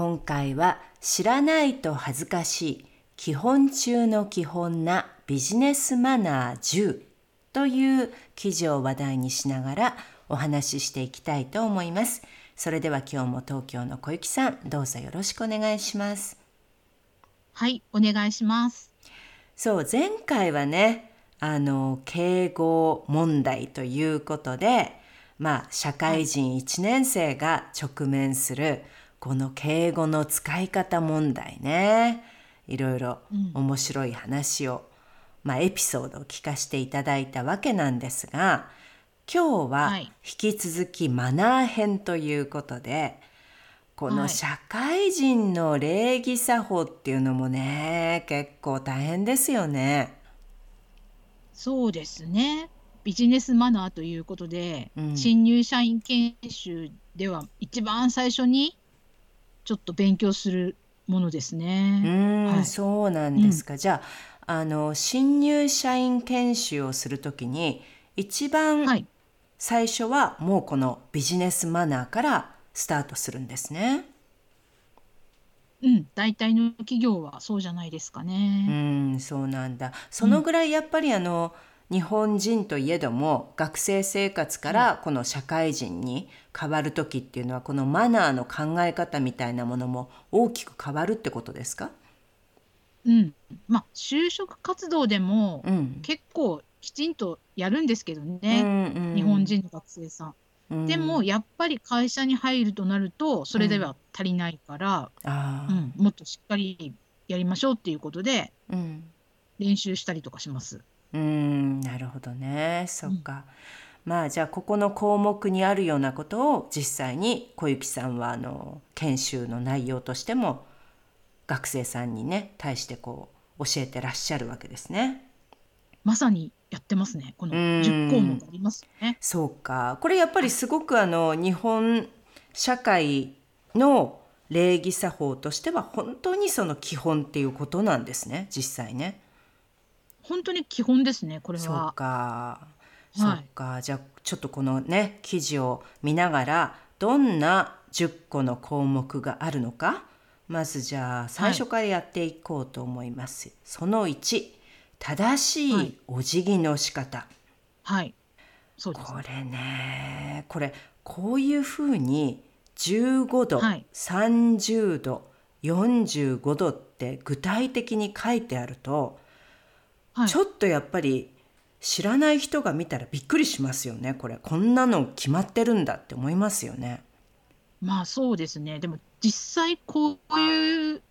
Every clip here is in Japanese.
今回は知らないと恥ずかしい基本中の基本なビジネスマナー10という記事を話題にしながらお話ししていきたいと思います。それでは今日も東京の小雪さん、どうぞよろしくお願いします。はい、お願いします。そう、前回はね、あの、敬語問題ということで、まあ、社会人1年生が直面する、この敬語の使い方問題ね。いろいろ面白い話を、うん、まあ、エピソードを聞かせていただいたわけなんですが今日は引き続きマナー編ということで、この社会人の礼儀作法っていうのもね結構大変ですよね。そうですね。ビジネスマナーということで、うん、新入社員研修では一番最初にちょっと勉強するものですね。うん、はい、そうなんですか。うん、じゃあ、あの新入社員研修をするときに一番最初はもうこのビジネスマナーからスタートするんですね。うん、大体の企業はそうじゃないですかね。うん、そうなんだ。そのぐらいやっぱりあの、うん日本人といえども学生生活からこの社会人に変わる時っていうのはこのマナーの考え方みたいなものも大きく変わるってことですか？うん、まあ就職活動でも結構きちんとやるんですけどね、うんうん、日本人の学生さん。うん、でもやっぱり会社に入るとなるとそれでは足りないから、うん、もっとしっかりやりましょうっていうことで練習したりとかします。うん、なるほどね。そっか。まあじゃあここの項目にあるようなことを実際に小雪さんはあの研修の内容としても学生さんにね対してこう教えてらっしゃるわけですね。まさにやってますね。この10項目ありますね。そうか。これやっぱりすごくあの日本社会の礼儀作法としては本当にその基本っていうことなんですね実際ね。本当に基本ですね、これそうは。か。そうか。じゃあ、ちょっとこのね、記事を見ながら、どんな10個の項目があるのか、まずじゃあ、最初からやっていこうと思います。その1、正しいお辞儀の仕方。はい。そうです。これね、これ、こういうふうに15度、はい。30度、45度って具体的に書いてあると、はい、ちょっとやっぱり知らない人が見たらびっくりしますよねこれこんなの決まってるんだって思いますよね。まあそうですねでも実際こういう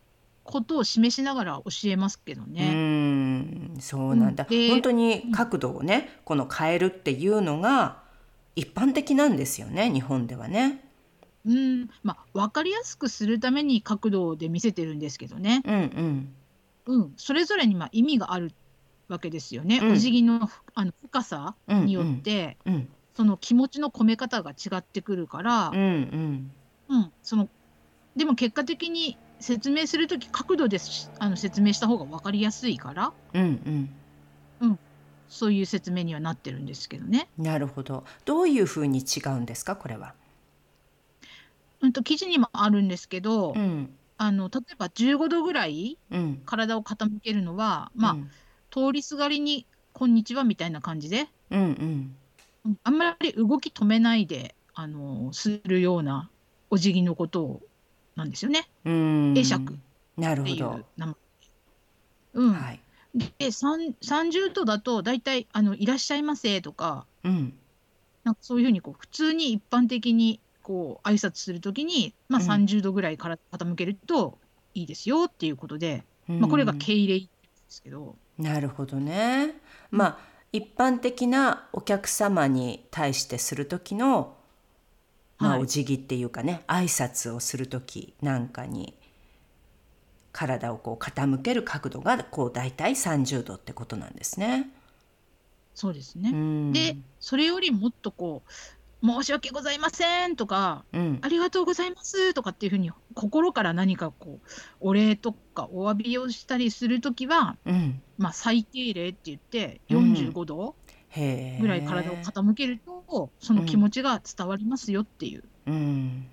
ことを示しながら教えますけどね。うんそうなんだ、うん、本当に角度をね、この変えるっていうのが一般的なんですよね日本ではね。うんまあ、分かりやすくするために角度で見せてるんですけどね。うんうん、うん、それぞれにまあ意味があるわけですよね。うん。お辞儀のあの深さによって、うん。その気持ちの込め方が違ってくるから、うんうん。うん、そのでも結果的に説明する時角度であの説明した方が分かりやすいから、うんそういう説明にはなってるんですけどね。なるほど。どういうふうに違うんですかこれは？うんと記事にもあるんですけど、うん。あの例えば15度ぐらいうん。体を傾けるのは、まあ、うん通りすがりに「こんにちは」みたいな感じで、うんうんあんまり動き止めないであのするようなお辞儀のことをなんですよね。うん会釈なるっていほど。う名前。うんはい。で三30度だと大体あの「いらっしゃいませ」とかうん。なんかそういうふうにこう普通に一般的にこう挨拶するときに、まあ、うん30度ぐらいから傾けるといいですよっていうことで、まあ、これが敬礼ですけど。なるほどね。まあ一般的なお客様に対してする時の、まあ、お辞儀っていうかね、挨拶をする時なんかに体をこう傾ける角度がこう大体30度ってことなんですね。そうですね。でそれよりもっとこう申し訳ございませんとか、うん、ありがとうございますとかっていうふうに心から何かこうお礼とかお詫びをしたりするときは、うん、まあ最低礼って言って45度ぐらい体を傾けると、その気持ちが伝わりますよっていう。うん。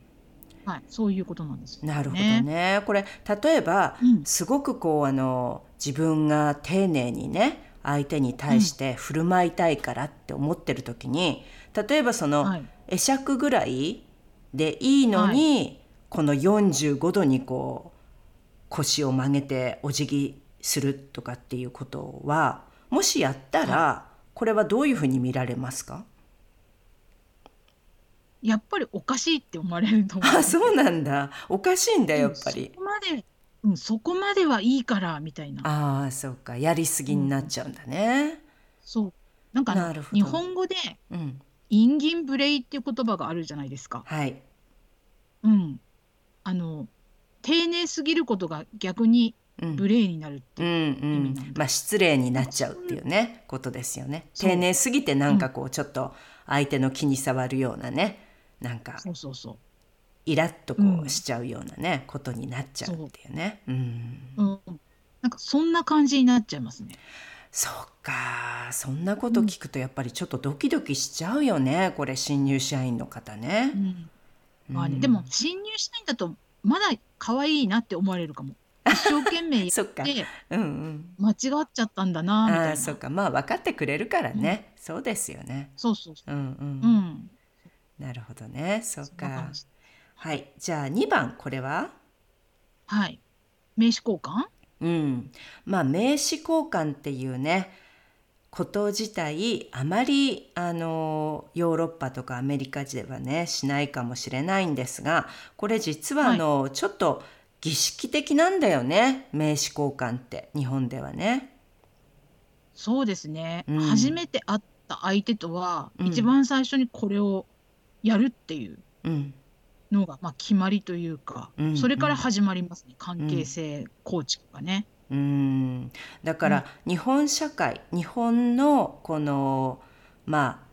はい、そういうことなんです、ね、なるほどね。これ例えば、すごくこうあの自分が丁寧にね相手に対して振る舞いたいからって思ってる時に、例えばその、会釈ぐらいでいいのに、はい、この45度にこう腰を曲げてお辞儀するとかっていうことはもしやったら、はい、これはどういうふうに見られますか？やっぱりおかしいって思われると思う。あ、そうなんだ。おかしいんだやっぱり。そこまでうん、そこまではいいからみたいな。ああ、そうか。やりすぎになっちゃうんだね。そう。なんか日本語でうん。インギンブレイっていう言葉があるじゃないですか。はい。うん。あの、丁寧すぎることが逆に無礼になるっていう意味なんまあ失礼になっちゃうっていうねことですよね。丁寧すぎてなんかこうちょっと相手の気に障るようなねなんかそうそうそう。イラッとこうしちゃうようなね、ことになっちゃうっていうね。うん、うん、なんかそんな感じになっちゃいますね。そっかそんなこと聞くとやっぱりちょっとドキドキしちゃうよね、これ新入社員の方ね。うんまあね、でも新入社員だとまだ可愛いなって思われるかも。一生懸命やって うん、間違っちゃったんだなみたいな。そっかまあ分かってくれるからね、うん、そうですよね。そうそうそう。うんうん。うん、なるほどねそっか。はい。じゃあ2番、これは？はい。名刺交換？うん。まあ、名刺交換っていうね、こと自体あまりあのヨーロッパとかアメリカではねしないかもしれないんですがこれ実はあの、はい、ちょっと儀式的なんだよね名刺交換って日本ではね。そうですね、うん、初めて会った相手とは、一番最初にこれをやるっていうのが、まあ、決まりというか、うんうん、それから始まりますね関係性構築がね。うん。だから日本社会、日本のこのまあ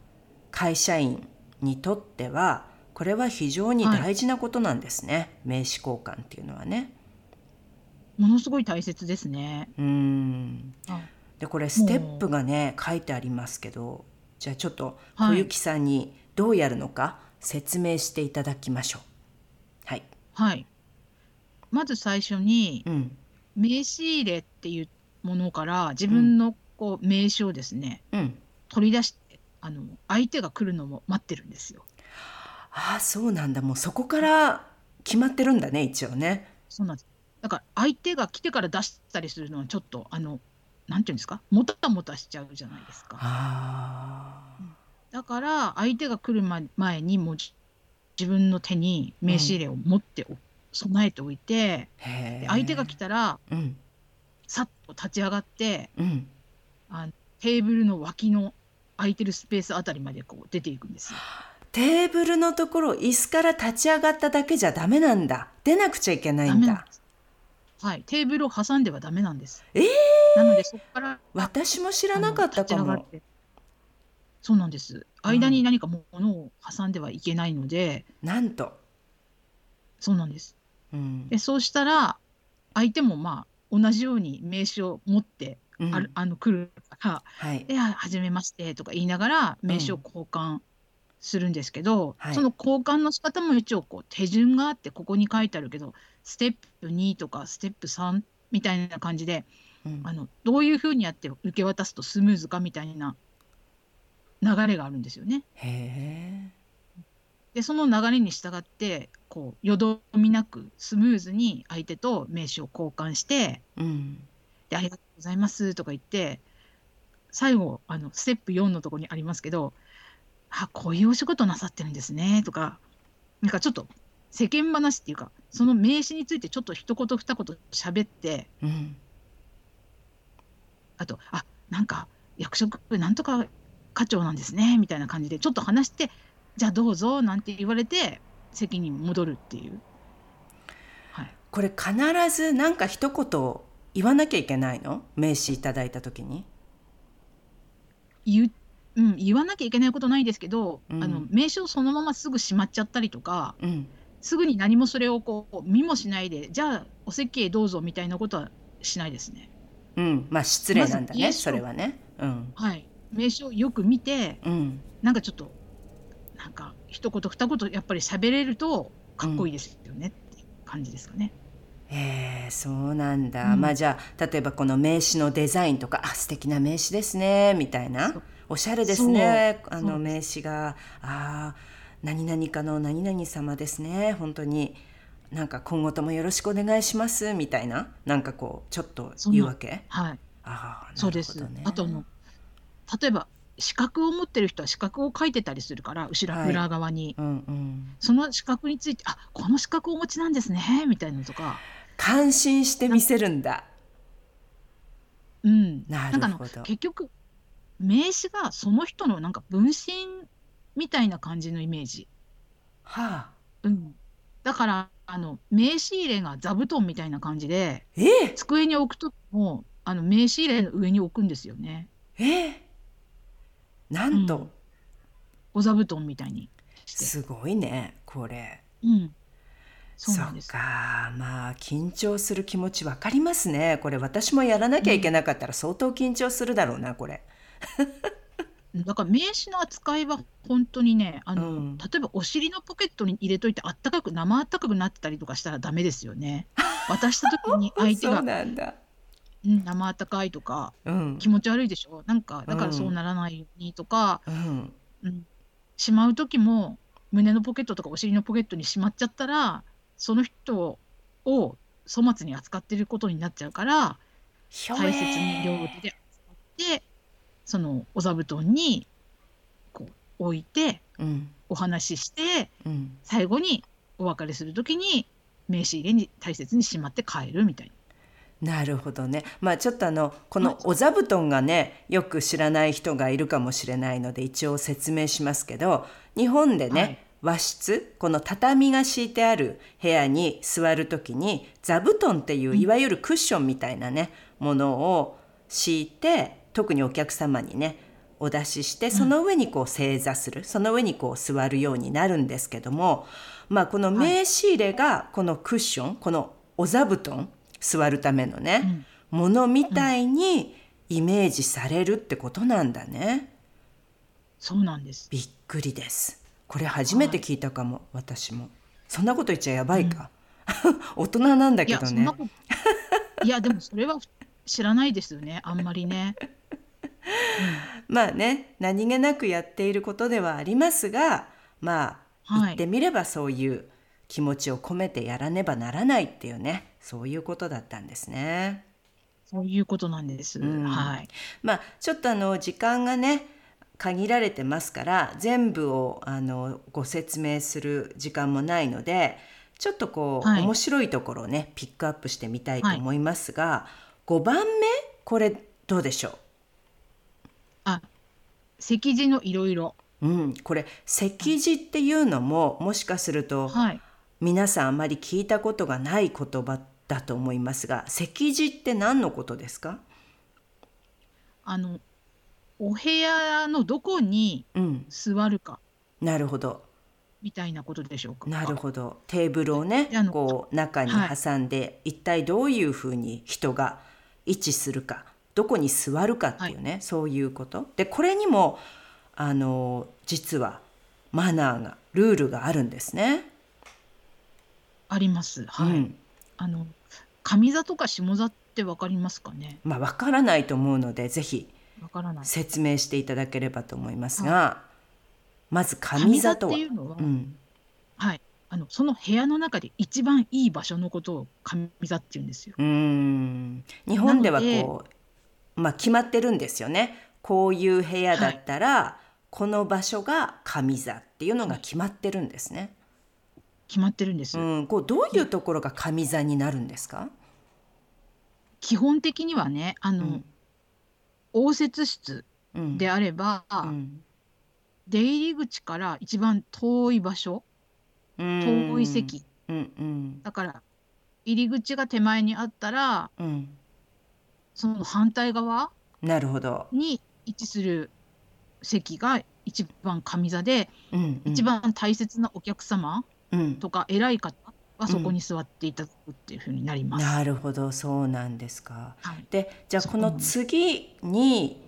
会社員にとってはこれは非常に大事なことなんですね、はい、名刺交換っていうのはね。ものすごい大切ですね。うん。でこれステップがね書いてありますけどじゃあちょっと小雪さんにどうやるのか説明していただきましょう。はい。はい。まず最初に、うん、名刺入れっていうものから自分のこう名刺をですね、うん、取り出してあの相手が来るのも待ってるんですよ。ああそうなんだもうそこから決まってるんだね一応ね。そうなんですだから相手が来てから出したりするのはちょっとあのなんていうんですか？もたもたしちゃうじゃないですか。あだから相手が来る前にもう自分の手に名刺入れを持ってお、備えておいて相手が来たら、うん、さっと立ち上がって、うん、あテーブルの脇の空いてるスペースあたりまでこう出ていくんですよ。テーブルのところ椅子から立ち上がっただけじゃダメなんだ。出なくちゃいけないんだ。はい。テーブルを挟んではダメなんです。ええー、なのでそこから私も知らなかったかもそうなんです。間に何かものを挟んではいけないので、なんと。そうなんです。うん、でそうしたら相手もまあ同じように名刺を持ってある、うん、あの来るから「はい、ではじめまして」とか言いながら名刺を交換するんですけど、うん、その交換の仕方も一応こう手順があってここに書いてあるけどステップ2とかステップ3みたいな感じで、うん、あのどういうふうにやって受け渡すとスムーズかみたいな流れがあるんですよね。でその流れに従ってこうよどみなくスムーズに相手と名刺を交換して、うん、で「ありがとうございます」とか言って最後あのステップ4のとこにありますけど「あこういうお仕事なさってるんですね」とかなんかちょっと世間話っていうかその名刺についてちょっと一言二言喋って、うん、あと「あなんか役職なんとか課長なんですねみたいな感じでちょっと話してじゃあどうぞなんて言われて席に戻るっていう。はい、これ必ず何か一言言わなきゃいけないの？名刺いただいた時に。言,、うん、言わなきゃいけないことないですけど、うん、あの名刺をそのまますぐしまっちゃったりとか、うん、すぐに何もそれをこう見もしないでじゃあお席へどうぞみたいなことはしないですね。うん、まあ失礼なんだね、ま、それはね。うん、はい名刺をよく見て、うん、なんかちょっとなんか一言二言やっぱり喋れるとかっこいいですよね、って感じですかね。へえそうなんだ、うん、まあじゃあ例えばこの名刺のデザインとか「あ素敵な名刺ですね」みたいな「おしゃれですねあの名刺が。あ何々かの何々様ですね本当に。なんか今後ともよろしくお願いします」みたいな。なんかこうちょっと言うわけ？はい。あそうです、あとの例えば資格を持ってる人は資格を書いてたりするから後ろ、はい、裏側に、うんうん、その資格について「あこの資格をお持ちなんですね」みたいなのとか。感心して見せるんだ。うん、なるほど。結局名刺がその人のなんか分身みたいな感じのイメージ。はあ。うん、だからあの名刺入れが座布団みたいな感じで、えー、机に置くともあの名刺入れの上に置くんですよね。えー、なんと、うん、お座布団みたいにすごいねこれ。うん。そうか。まあ緊張する気持ちわかりますね。これ私もやらなきゃいけなかったら相当緊張するだろうなこれ。だから名刺の扱いは本当にねあの、うん、例えばお尻のポケットに入れといてあったかく生あったかくなってたりとかしたらダメですよね。渡した時に相手がうん、生あったかいとか、うん、気持ち悪いでしょ？なんかだからそうならないようにとか、うん、うん、しまう時も胸のポケットとかお尻のポケットにしまっちゃったらその人を粗末に扱ってることになっちゃうから大切に両手で扱ってそのお座布団にこう置いて、うん、お話しして、うん、最後にお別れする時に名刺入れに大切にしまって帰るみたいな。なるほどね。まあちょっとあのこのお座布団がねよく知らない人がいるかもしれないので一応説明しますけど日本でね、はい、和室この畳が敷いてある部屋に座る時に座布団っていういわゆるクッションみたいなねものを敷いて特にお客様にねお出ししてその上にこう正座する、その上にこう座るようになるんですけどもまあこの名刺入れがこのクッションこのお座布団座るためのね、ものみたいにイメージされるってことなんだね。そうなんです。びっくりです。これ初めて聞いたかも、はい、私も。そんなこと言っちゃやばいか、うん、大人なんだけどね。いやでもそれは知らないですよね。あんまりね、うん、まあね何気なくやっていることではありますがまあ、言ってみればそういう気持ちを込めてやらねばならないっていうねそういうことだったんですね。そういうことなんです。うん、はい。まあちょっとあの時間がね限られてますから全部をあのご説明する時間もないのでちょっとこう、はい、面白いところをねピックアップしてみたいと思いますが、はい、5番目これどうでしょう？あ席次のいろいろ。うん、これ席次っていうのももしかすると、はい、皆さんあまり聞いたことがない言葉だと思いますが席次って何のことですか？あのお部屋のどこに座るか。なるほど。みたいなことでしょうか？なるほど。テーブルをねこう中に挟んで、はい、一体どういうふうに人が位置するかどこに座るかっていうね、はい、そういうこと。でこれにもあの実はマナーがルールがあるんですね。あります。はい。うん、あの上座とか下座ってわかりますかね？まあわからないと思うのでぜひ説明していただければと思いますが、まず上座とは？いうのは、うん、はい。あのその部屋の中で一番いい場所のことを上座って言うんですよ。うん日本ではこうまあ決まってるんですよね。こういう部屋だったら、はい、この場所が上座っていうのが決まってるんですね。決まってるんです。うん、こうどういうところが上座になるんですか？基本的にはね、あの、うん、応接室であれば、うん、出入り口から一番遠い場所、遠い席、うんうん、だから入り口が手前にあったら、うん、その反対側なるほど。に位置する席が一番上座で、うんうん、一番大切なお客様とか偉い方はそこに座っていただくっていうふうになります。なるほどそうなんですか。はい、でじゃあこの。次に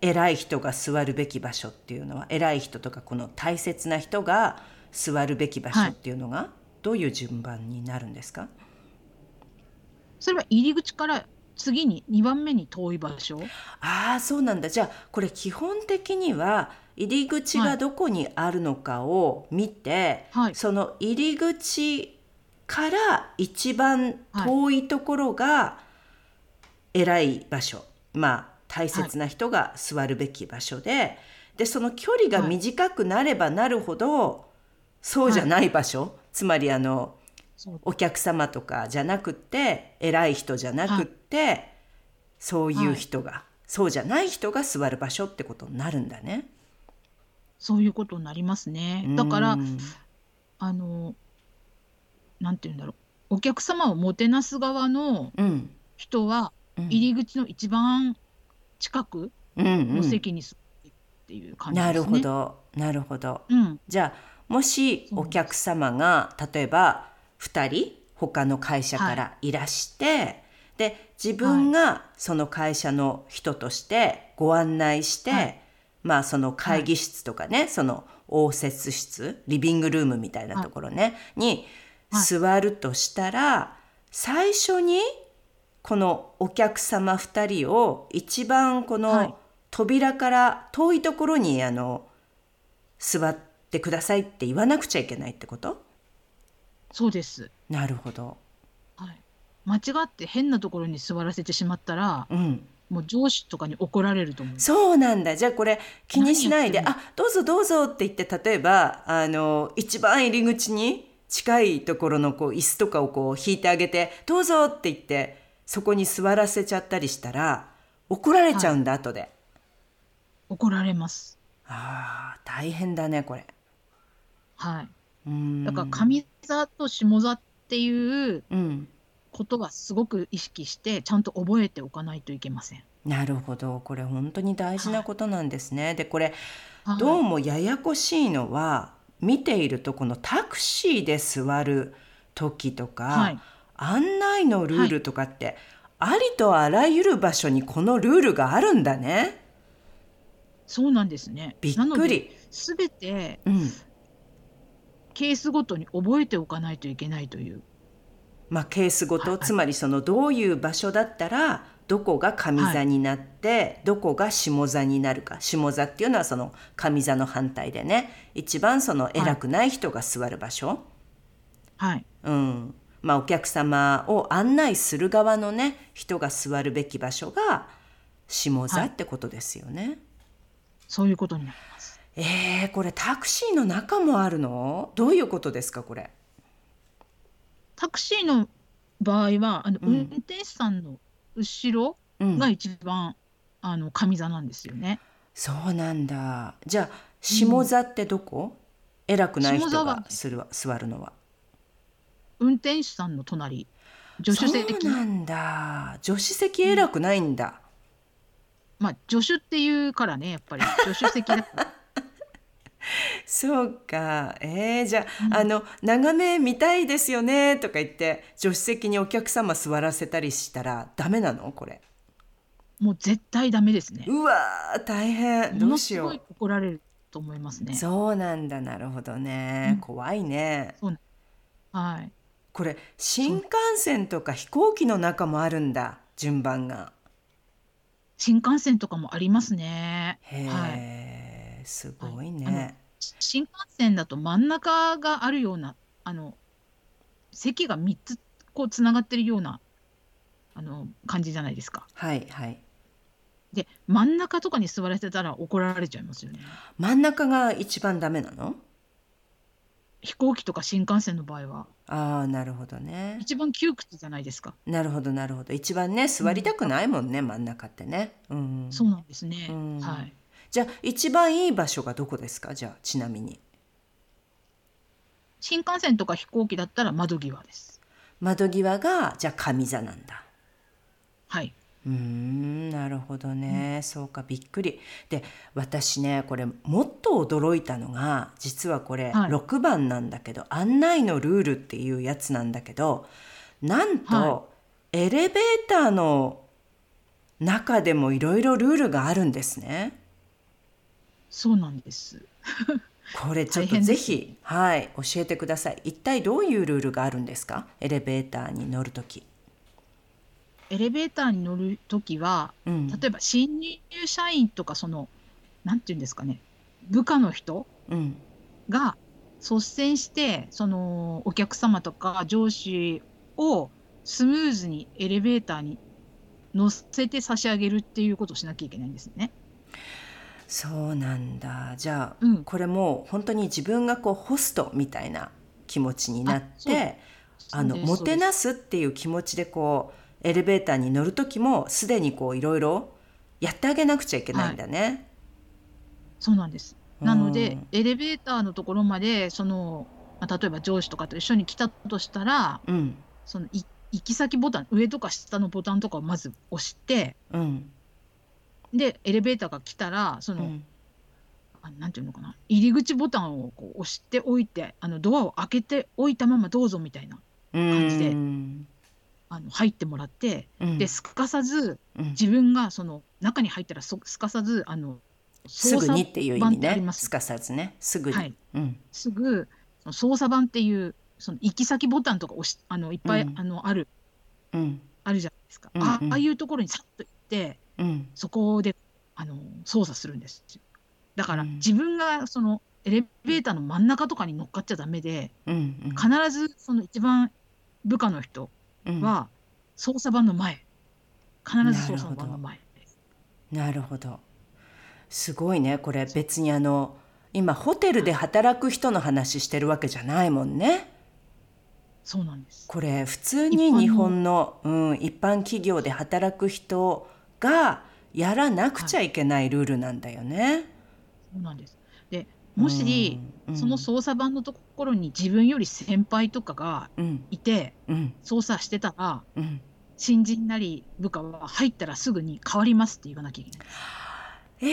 偉い人が座るべき場所っていうのは偉い人とかこの大切な人が座るべき場所っていうのが、どういう順番になるんですか？それは入り口から次に2番目に遠い場所？ああそうなんだ。じゃあこれ基本的には入り口がどこにあるのかを見て、はい、その入り口から一番遠いところが偉い場所、はい、まあ大切な人が座るべき場所で、はい、でその距離が短くなればなるほど、そうじゃない場所、つまりあのお客様とかじゃなくって偉い人じゃなくって、はい、そういう人が、はい、そうじゃない人が座る場所ってことになるんだね。そういうことになりますね。だからあのなんて言うんだろう。お客様をもてなす側の人は、入り口の一番近くの席に座っていう感じですね。なるほど。なるほど。うん、じゃあもしお客様が例えば2人他の会社からい。らして、はい、で自分がその会社の人としてご案内して、はい、まあその会議室とかね、はい、その応接室リビングルームみたいなところね、に座るとしたら、最初にこのお客様2人を一番この扉から遠いところにあの座ってくださいって言わなくちゃいけないってこと？そうです。なるほど。はい。間違って変なところに座らせてしまったら、うん。もう上司とかに怒られると思う。そうなんだ。じゃあこれ気にしないで、あ、どうぞどうぞって言って例えばあの一番入り口に近いところのこう椅子とかをこう引いてあげて、どうぞって言ってそこに座らせちゃったりしたら怒られちゃうんだ、はい、後で。怒られます。ああ、大変だねこれ。はい。だから上座と下座っていうことはすごく意識してちゃんと覚えておかないといけません。なるほどこれ本当に大事なことなんですね。はい、でこれどうもややこしいのは見ているとこのタクシーで座る時とか、はい、案内のルールとかって、はい、ありとあらゆる場所にこのルールがあるんだね。そうなんですね。びっくり。すべて、うん、ケースごとに覚えておかないといけないという。まあ、ケースごと、はい、つまりそのどういう場所だったらどこが上座になって、はい、どこが下座になるか。下座っていうのはその上座の反対でね。一番その偉くない人が座る場所、はい。うん。まあ、お客様を案内する側のね人が座るべき場所が下座ってことですよね。はい、そういうことになります。えー、これタクシーの中もあるの？どういうことですかこれ？タクシーの場合はあの、うん、運転手さんの後ろが一番、うん、あの上座なんですよね。そうなんだ。じゃあ下座ってどこ？うん、偉くない人がする座るのは。運転手さんの隣。助手席。そうなんだ。助手席偉くないんだ。まあ助手っていうからねやっぱり助手席だから。そうか。えー、じゃあ、うん、あの、眺め見たいですよねとか言って、助手席にお客様座らせたりしたらダメなの？これ。もう絶対ダメですね。うわ大変。どうしよう。怒られると思いますね。そうなんだ。なるほどね。うん、怖いね。はい。これ、新幹線とか飛行機の中もあるんだ。順番が。新幹線とかもありますね。へえ。はいすごいね。新幹線だと真ん中があるような、あの、席が3つこうつながってるような、あの、感じじゃないですか。はいはい。で、真ん中とかに座らせたら怒られちゃいますよね。真ん中が一番ダメなの？飛行機とか新幹線の場合は。ああなるほどね。一番窮屈じゃないですか。なるほどなるほど。一番ね座りたくないもんね、うん、真ん中ってね、うん、そうなんですね、うん、はいじゃあ一番いい場所がどこですか？じゃあちなみに。新幹線とか飛行機だったら窓際です。窓際がじゃあ上座なんだ。はい。うんなるほどね、うん、そうかびっくり。で私ねこれもっと驚いたのが実はこれ6番なんだけど、はい、案内のルールっていうやつなんだけどなんと、はい、エレベーターの中でもいろいろルールがあるんですね。そうなんです。これちょっとぜひはい教えてください。一体どういうルールがあるんですか？エレベーターに乗るとき。エレベーターに乗るときは、うん、例えば新入社員とかそのなんていうんですかね部下の人が率先してそのお客様とか上司をスムーズにエレベーターに乗せて差し上げるっていうことをしなきゃいけないんですね。そうなんだ。じゃあ、うん、これも本当に自分がこうホストみたいな気持ちになってあのもてなすっていう気持ちでこうエレベーターに乗る時もすでにこういろいろやってあげなくちゃいけないんだね。はい、そうなんです。なので、エレベーターのところまでその、まあ、例えば上司とかと一緒に来たとしたら、うん、その行き先ボタン上とか下のボタンとかをまず押して、うん、でエレベーターが来たらその、うん、なんていうのかな。入り口ボタンをこう押しておいてあのドアを開けておいたままどうぞみたいな感じであの入ってもらって、うん、ですかさず、うん、自分がその中に入ったらすかさずあのすぐにっていう意味ね。す。かさずね。すぐに、はい。うん、すぐ操作版っていうその行き先ボタンとか押しあのいっぱい、あのある、うん、あるじゃないですか、うんうん、ああいうところにさっと行って、うん、そこであの操作するんですだから、自分がそのエレベーターの真ん中とかに乗っかっちゃダメで、うんうん、必ずその一番部下の人は操作盤の前、必ず操作盤の前。なるほど。すごいね。これ別にあの今ホテルで働く人の話してるわけじゃないもんね。そうなんです。これ普通に日本のうん、一般企業で働く人がやらなくちゃいけないルールなんだよね。はい、そうなんです。でもし、うん、その操作盤のところに自分より先輩とかがいて、うん、操作してたら、うん、新人なり部下は入ったらすぐに変わりますって言わなきゃいけない。え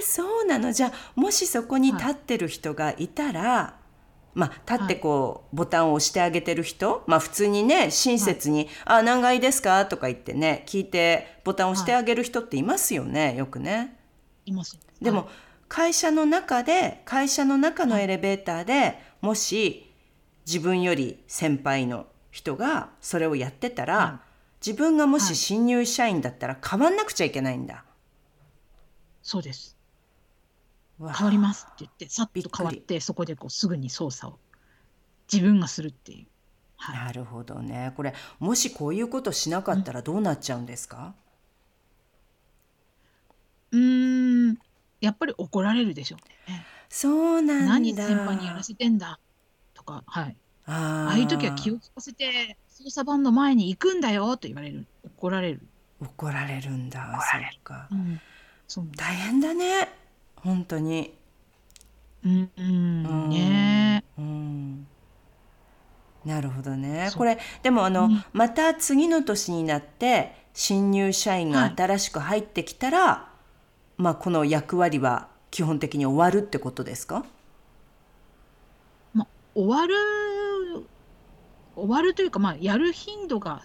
ー、そうなの。じゃあもしそこに立ってる人がいたら、はい、まあ、立ってこう、ボタンを押してあげてる人、まあ、普通にね親切に「はい、あ何階ですか?」とか言ってね聞いてボタンを押してあげる人っていますよね、よくね。いますでも、会社の中で会社の中のエレベーターでもし自分より先輩の人がそれをやってたら、はい、自分がもし新入社員だったら変わんなくちゃいけないんだ。そうです。変わりますって言ってさっと変わってそこでこうすぐに操作を自分がするっていう。はい、なるほどね。これもしこういうことしなかったらどうなっちゃうんですか？うん、やっぱり怒られるでしょうね。そうなんだ。何先輩にやらせてんだとか、はい。あああいう時は気を利かせて操作盤の前に行くんだよと言われる。怒られる。怒られるんだ。そっか。うん、そう大変だね。本当に。うん、うん、ね。うん。なるほどね。これでもあの、うん、また次の年になって新入社員が新しく入ってきたら、はいまあ、この役割は基本的に終わるってことですか、まあ、終わる終わるというか、まあ、やる頻度が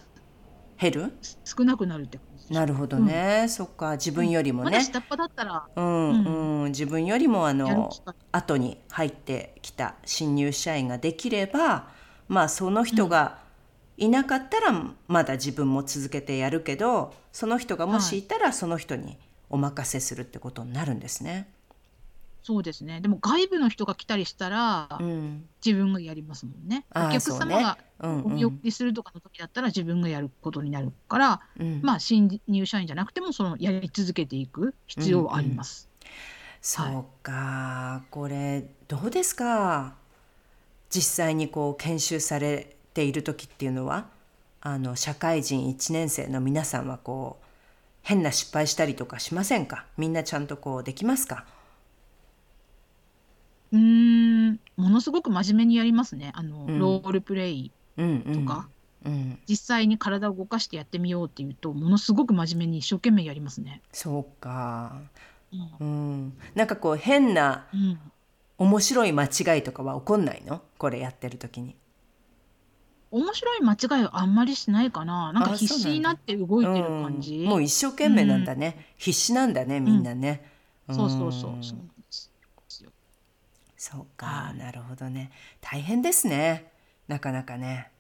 減る？少なくなるってなるほどね、うん、そっか。自分よりもね、うん、まだ下っ端だったら、うん、うん、自分よりもあの後に入ってきた新入社員ができればまあその人がいなかったらまだ自分も続けてやるけどその人がもしいたらその人にお任せするってことになるんですね。そうですね。でも外部の人が来たりしたら、うん、自分がやりますもんね。お客様がお見送りするとかの時だったら自分がやることになるから、うん、まあ新入社員じゃなくてもそのやり続けていく必要はあります。うんうん、そうか、これどうですか？実際にこう研修されている時っていうのは？あの社会人1年生の皆さんはこう変な失敗したりとかしませんか？みんなちゃんとこうできますか？うん。ものすごく真面目にやりますね。あの、うん、ロールプレイとか、うんうん、実際に体を動かしてやってみようっていうとものすごく真面目に一生懸命やりますね。そうか、うん、なんかこう変な、面白い間違いとかは起こんないの？これやってる時に。面白い間違いはあんまりしないかな。なんか必死になって動いてる感じ。もう一生懸命なんだね。必死なんだね、みんなね。そうそうそう。そうそうか、なるほどね。大変ですね。なかなかね。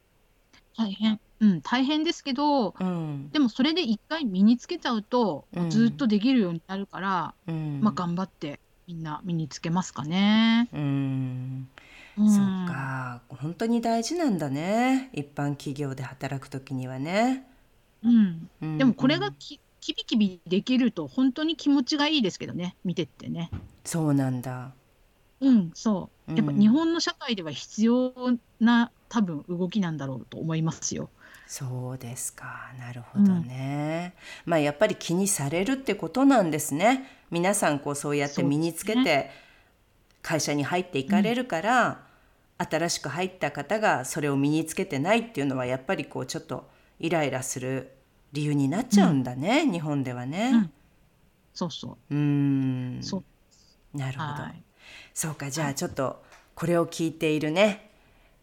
大変。うん、大変ですけど、うん。でもそれで一回身につけちゃうと、ずっとできるようになるから、まあ頑張ってみんな身につけますかね。うん。そうか本当に大事なんだね一般企業で働く時にはね。うん、うん、でもこれがきキビキビできると本当に気持ちがいいですけどね見てってね。そうなんだ。うんそう。やっぱ日本の社会では必要な多分動きなんだろうと思いますよ。そうですか。なるほどね、うん、まあやっぱり気にされるってことなんですね。皆さんこうそうやって身につけて会社に入っていかれるから、うん、新しく入った方がそれを身につけてないっていうのはやっぱりこうちょっとイライラする理由になっちゃうんだね、うん、日本ではね。うん、そうそう。うん。そう。なるほど。そうかじゃあちょっとこれを聞いているね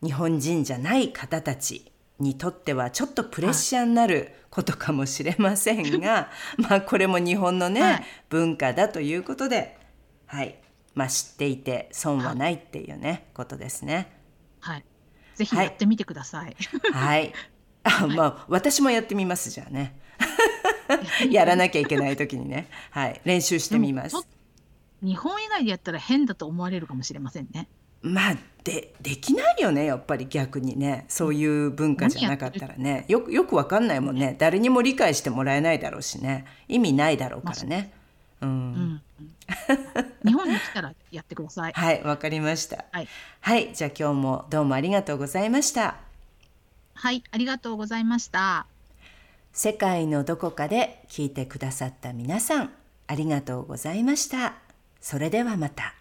日本人じゃない方たちにとってはちょっとプレッシャーになることかもしれませんが、はい、まあこれも日本のね、はい、文化だということではいまあ、知っていて損はないっていうね、はい、ことですね。はい。ぜひやってみてください。はい。あ、まあ、私もやってみますじゃあね。やらなきゃいけない時にね。はい。練習してみます。日本以外でやったら変だと思われるかもしれませんね。まあでできないよねやっぱり逆にねそういう文化じゃなかったらねよくよくわかんないもんね誰にも理解してもらえないだろうしね意味ないだろうからね。うん、日本に来たらやってください。はい、わかりました。はい、はい、じゃあ今日もどうもありがとうございました。はい、ありがとうございました。世界のどこかで聞いてくださった皆さん、ありがとうございました。それではまた。